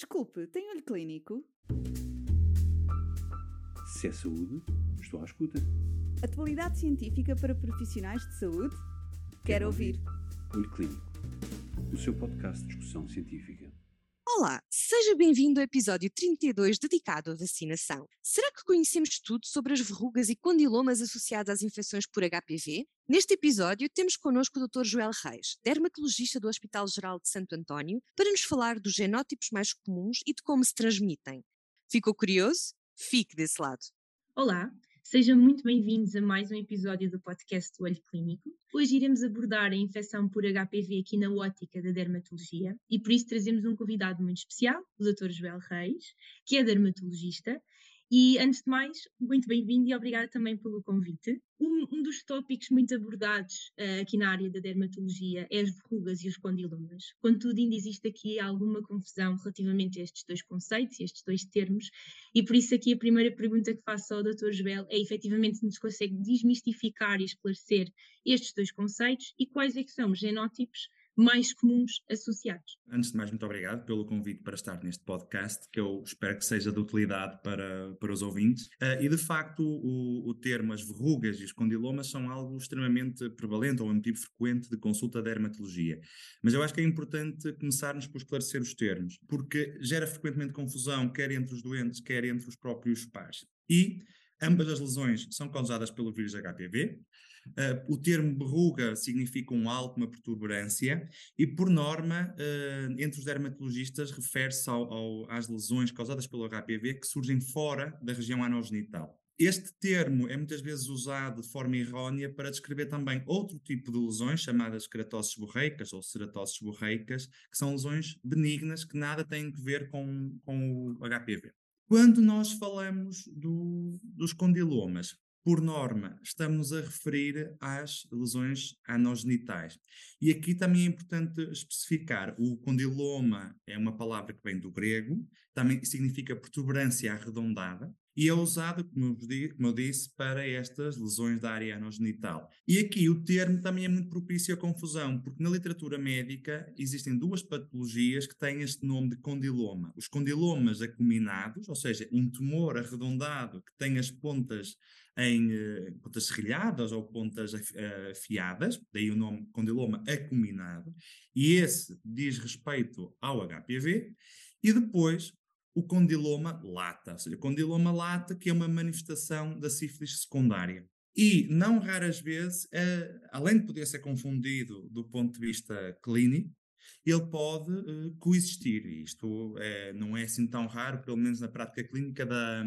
Desculpe, tem olho clínico? Se é saúde, estou à escuta. Atualidade científica para profissionais de saúde? Quero, ouvir. Olho Clínico, o seu podcast de discussão científica. Olá, seja bem-vindo ao episódio 32 dedicado à vacinação. Será que conhecemos tudo sobre as verrugas e condilomas associados às infecções por HPV? Neste episódio temos connosco o Dr. Joel Reis, dermatologista do Hospital Geral de Santo António, para nos falar dos genótipos mais comuns e de como se transmitem. Ficou curioso? Fique desse lado. Olá, sejam muito bem-vindos a mais um episódio do podcast do Olho Clínico. Hoje iremos abordar a infecção por HPV aqui na ótica da dermatologia e por isso trazemos um convidado muito especial, o Dr. Joel Reis, que é dermatologista e, antes de mais, muito bem-vindo e obrigada também pelo convite. Um, um dos tópicos muito abordados uh, aqui na área da dermatologia é as verrugas e os condilomas. Contudo, ainda existe aqui alguma confusão relativamente a estes dois conceitos e estes dois termos, e por isso aqui a primeira pergunta que faço ao Dr. Joel é efetivamente se nos consegue desmistificar e esclarecer estes dois conceitos e quais é que são os genótipos mais comuns associados. Antes de mais, muito obrigado pelo convite para estar neste podcast, que eu espero que seja de utilidade para, para os ouvintes. Uh, e de facto, o, o termo as verrugas e os condilomas são algo extremamente prevalente ou um motivo frequente de consulta de dermatologia. Mas eu acho que é importante começarmos por esclarecer os termos, porque gera frequentemente confusão, quer entre os doentes, quer entre os próprios pais. E ambas as lesões são causadas pelo vírus HPV. Uh, o termo verruga significa um alto, uma protuberância, e por norma, uh, entre os dermatologistas, refere-se às lesões causadas pelo HPV que surgem fora da região anogenital. Este termo é muitas vezes usado de forma errónea para descrever também outro tipo de lesões, chamadas queratoses borreicas ou ceratoses borreicas, que são lesões benignas que nada têm a ver com, com o HPV. Quando nós falamos do, dos condilomas, por norma, estamos a referir às lesões anogenitais. E aqui também é importante especificar: o condiloma é uma palavra que vem do grego, também significa protuberância arredondada, e é usado, como eu, disse, para estas lesões da área anogenital. E aqui o termo também é muito propício à confusão, porque na literatura médica existem duas patologias que têm este nome de condiloma. Os condilomas acuminados, ou seja, um tumor arredondado que tem as pontas em uh, pontas serrilhadas ou pontas uh, afiadas, daí o nome condiloma acuminado, e esse diz respeito ao HPV, e depois o condiloma lata, ou seja, condiloma lata, que é uma manifestação da sífilis secundária. E, não raras vezes, uh, além de poder ser confundido do ponto de vista clínico, ele pode uh, coexistir. Isto é, não é assim tão raro, pelo menos na prática clínica da,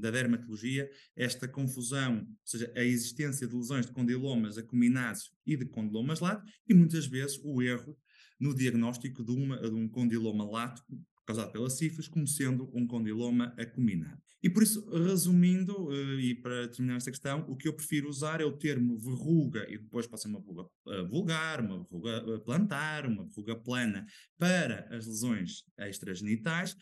da dermatologia, esta confusão, ou seja, a existência de lesões de condilomas acuminados e de condilomas lato, e muitas vezes o erro no diagnóstico de, uma, de um condiloma lato causado pela sífilis, como sendo um condiloma acuminado. E por isso, resumindo, uh, e para terminar esta questão, o que eu prefiro usar é o termo verruga, e depois pode ser uma verruga uh, vulgar, uma verruga uh, plantar, uma verruga plana, para as lesões extragenitais,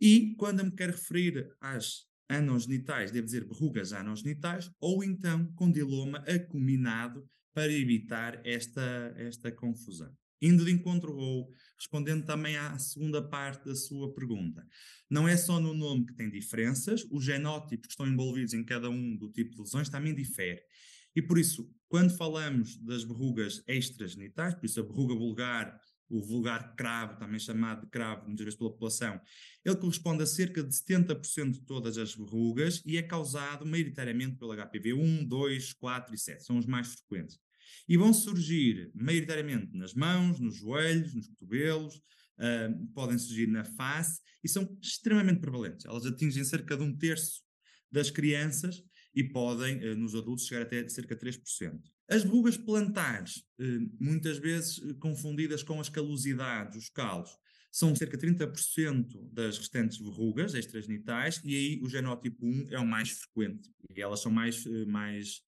e quando me quero referir às anogenitais, devo dizer verrugas anogenitais, ou então condiloma acuminado, para evitar esta, esta confusão. Indo de encontro ou respondendo também à segunda parte da sua pergunta. Não é só no nome que tem diferenças, os genótipos que estão envolvidos em cada um do tipo de lesões também diferem. E por isso, quando falamos das verrugas extragenitais, por isso a verruga vulgar, o vulgar cravo, também chamado de cravo muitas vezes pela população, ele corresponde a cerca de 70% de todas as verrugas e é causado maioritariamente pelo HPV 1, 2, 4 e 7, são os mais frequentes. E vão surgir maioritariamente nas mãos, nos joelhos, nos cotovelos, uh, podem surgir na face e são extremamente prevalentes. Elas atingem cerca de um terço das crianças e podem, uh, nos adultos, chegar até cerca de 3%. As verrugas plantares, uh, muitas vezes confundidas com as calosidades, os calos, são cerca de 30% das restantes verrugas extragenitais e aí o genótipo 1 é o mais frequente e elas são mais, mais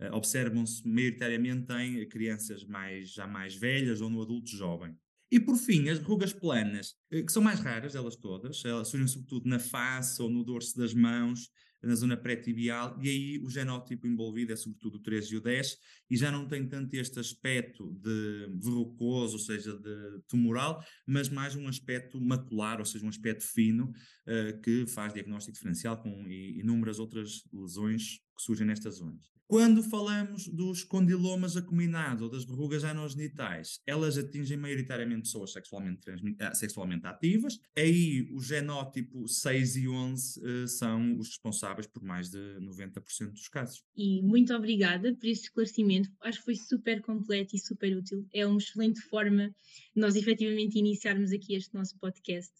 uh, observam-se maioritariamente em crianças mais, já mais velhas ou no adulto jovem. E por fim, as rugas planas, uh, que são mais raras, elas todas, elas surgem sobretudo na face ou no dorso das mãos, na zona pré-tibial, e aí o genótipo envolvido é sobretudo o 3 e o 10, e já não tem tanto este aspecto de verrucoso, ou seja, de tumoral, mas mais um aspecto macular, ou seja, um aspecto fino, uh, que faz diagnóstico diferencial com inúmeras outras lesões que surgem nestas zonas. Quando falamos dos condilomas acuminados ou das verrugas anogenitais, elas atingem maioritariamente pessoas sexualmente, ah, sexualmente ativas. Aí o genótipo 6 e 11 uh, eh, são os responsáveis por mais de 90% dos casos. E muito obrigada por esse esclarecimento. Acho que foi super completo e super útil. É uma excelente forma de nós efetivamente iniciarmos aqui este nosso podcast.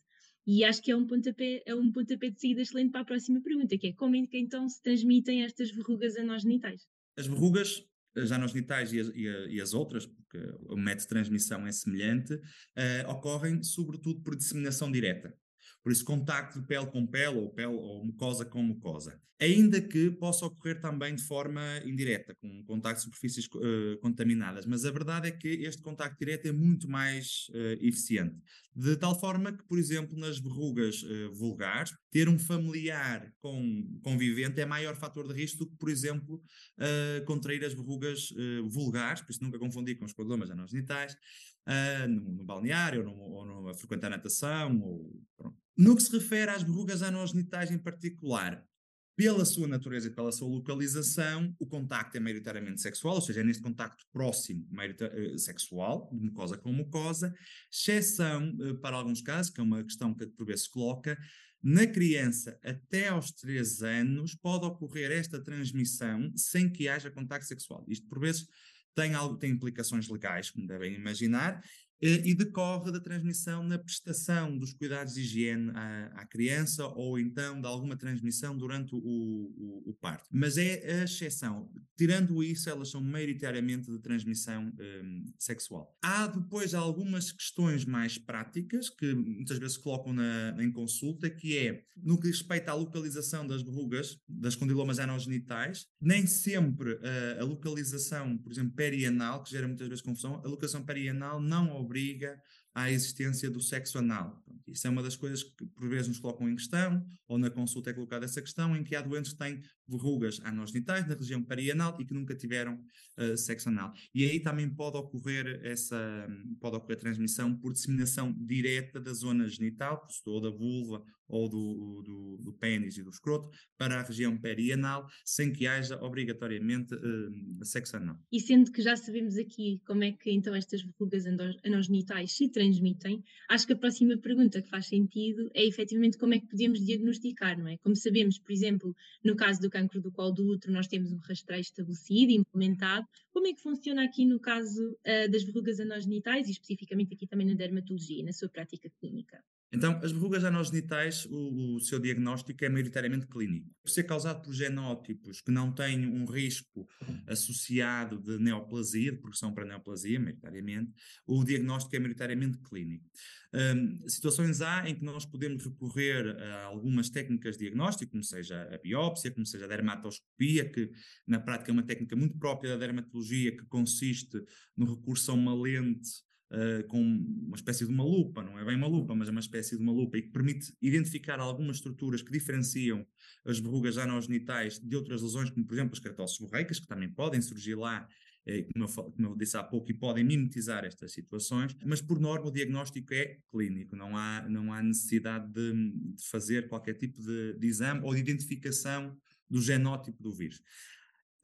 E acho que é um pontapé, é um pontapé de saída excelente para a próxima pergunta, que é como é que então se transmitem estas verrugas anogenitais? As verrugas as anogenitais e as, e, a, e as outras, porque o método de transmissão é semelhante, uh, ocorrem sobretudo por disseminação direta. Por isso, contacto de pele com pele ou pele ou mucosa com mucosa. Ainda que possa ocorrer também de forma indireta, com contacto de superfícies uh, contaminadas, mas a verdade é que este contacto direto é muito mais uh, eficiente. De tal forma que, por exemplo, nas verrugas uh, vulgares, ter um familiar com convivente é maior fator de risco do que, por exemplo, contrair as verrugas vulgares, por isso nunca confundir com os condomas anogenitais, uh, no, no, balneário, ou, no, ou no, a frequentar natação. Ou, no que se refere às verrugas anogenitais em particular, pela sua natureza e pela sua localização, o contacto é maioritariamente sexual, ou seja, é neste contacto próximo uh, sexual, de mucosa com mucosa, exceção uh, para alguns casos, que é uma questão que por vezes se coloca, na criança até aos 3 anos pode ocorrer esta transmissão sem que haja contacto sexual. Isto por vezes tem, algo, tem implicações legais, como devem imaginar, eh, e decorre da transmissão na prestação dos cuidados de higiene à, à criança ou então de alguma transmissão durante o, o, o, parto. Mas é a exceção. Tirando isso, elas são maioritariamente de transmissão um, sexual. Há depois algumas questões mais práticas que muitas vezes colocam na, em consulta, que é no que respeita à localização das verrugas, das condilomas anogenitais, nem sempre uh, a localização, por exemplo, perianal, que gera muitas vezes confusão, a localização perianal não obriga à existência do sexo anal. Isso é uma das coisas que por vezes nos colocam em questão, ou na consulta é colocada essa questão, em que há doentes que têm verrugas anogenitais na região perianal e que nunca tiveram uh, sexo anal. E aí também pode ocorrer essa, pode ocorrer transmissão por disseminação direta da zona genital, ou da vulva ou do, do, do pênis e do escroto, para a região perianal, sem que haja obrigatoriamente uh, sexo anal. E sendo que já sabemos aqui como é que então estas verrugas anogenitais se transmitem, acho que a próxima pergunta que faz sentido é efetivamente como é que podemos diagnosticar, não é? Como sabemos, por exemplo, no caso do cancro do colo do útero, nós temos um rastreio estabelecido, implementado. Como é que funciona aqui no caso uh, das verrugas anogenitais e especificamente aqui também na dermatologia, na sua prática clínica? Então, as verrugas anogenitais, o, o, seu diagnóstico é maioritariamente clínico. Por ser causado por genótipos que não têm um risco associado de neoplasia, de progressão para neoplasia, maioritariamente, o diagnóstico é maioritariamente clínico. Um, situações há em que nós podemos recorrer a algumas técnicas de diagnóstico, como seja a biópsia, como seja a dermatoscopia, que na prática é uma técnica muito própria da dermatologia, que consiste no recurso a uma lente uh, com uma espécie de uma lupa, não é bem uma lupa, mas é uma espécie de uma lupa e que permite identificar algumas estruturas que diferenciam as verrugas anogenitais de outras lesões, como por exemplo as keratoses borreicas, que também podem surgir lá eh, como eu, como eu, disse há pouco, e podem mimetizar estas situações, mas por norma o diagnóstico é clínico, não há, não há necessidade de, de fazer qualquer tipo de, de, exame ou de identificação do genótipo do vírus.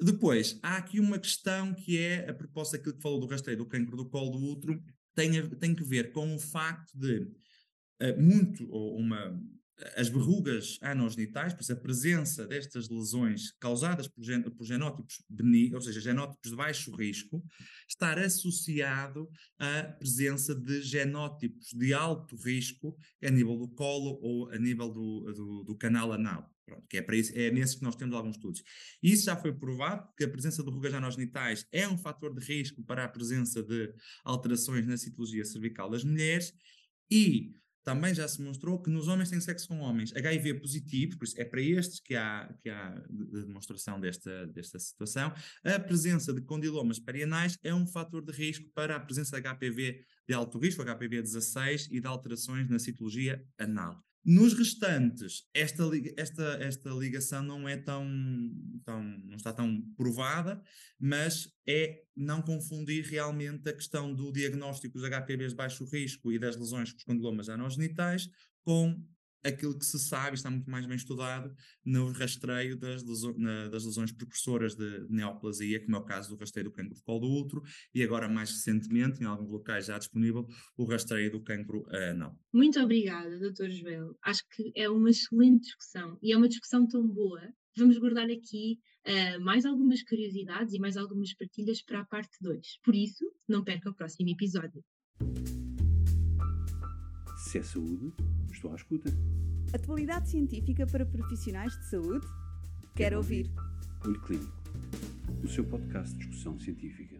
Depois, há aqui uma questão que é, a propósito daquilo que falou do rastreio do cancro do colo do útero, tem, a, tem que ver com o facto de uh, muito, ou uma, as verrugas anogenitais, por a presença destas lesões causadas por, gen, por genótipos benignos, ou seja, genótipos de baixo risco, estar associado à presença de genótipos de alto risco a nível do colo ou a nível do, do, do canal anal. Pronto, que é, para isso, é nesses que nós temos alguns estudos. Isso já foi provado, que a presença de rugas anogenitais é um fator de risco para a presença de alterações na citologia cervical das mulheres e também já se mostrou que nos homens têm sexo com homens HIV positivo, por isso é para estes que há, que há demonstração desta, desta situação, a presença de condilomas perianais é um fator de risco para a presença de HPV de alto risco, HPV 16, e de alterações na citologia anal. Nos restantes, esta, esta, esta ligação não é tão, tão, não está tão provada, mas é não confundir realmente a questão do diagnóstico dos HPVs de baixo risco e das lesões com os condilomas anogenitais com aquilo que se sabe, está muito mais bem estudado, no rastreio das, lesões, na, das lesões precursoras de neoplasia, como é o caso do rastreio do cancro de colo do útero, e agora mais recentemente, em alguns locais já disponível, o rastreio do cancro anal. Muito obrigada, Dr. Joel. Acho que é uma excelente discussão, e é uma discussão tão boa. Vamos guardar aqui uh, mais algumas curiosidades e mais algumas partilhas para a parte 2. Por isso, não perca o próximo episódio. Se é saúde, estou à escuta. Atualidade científica para profissionais de saúde? Quero ouvir. Olho Clínico, o seu podcast de discussão científica.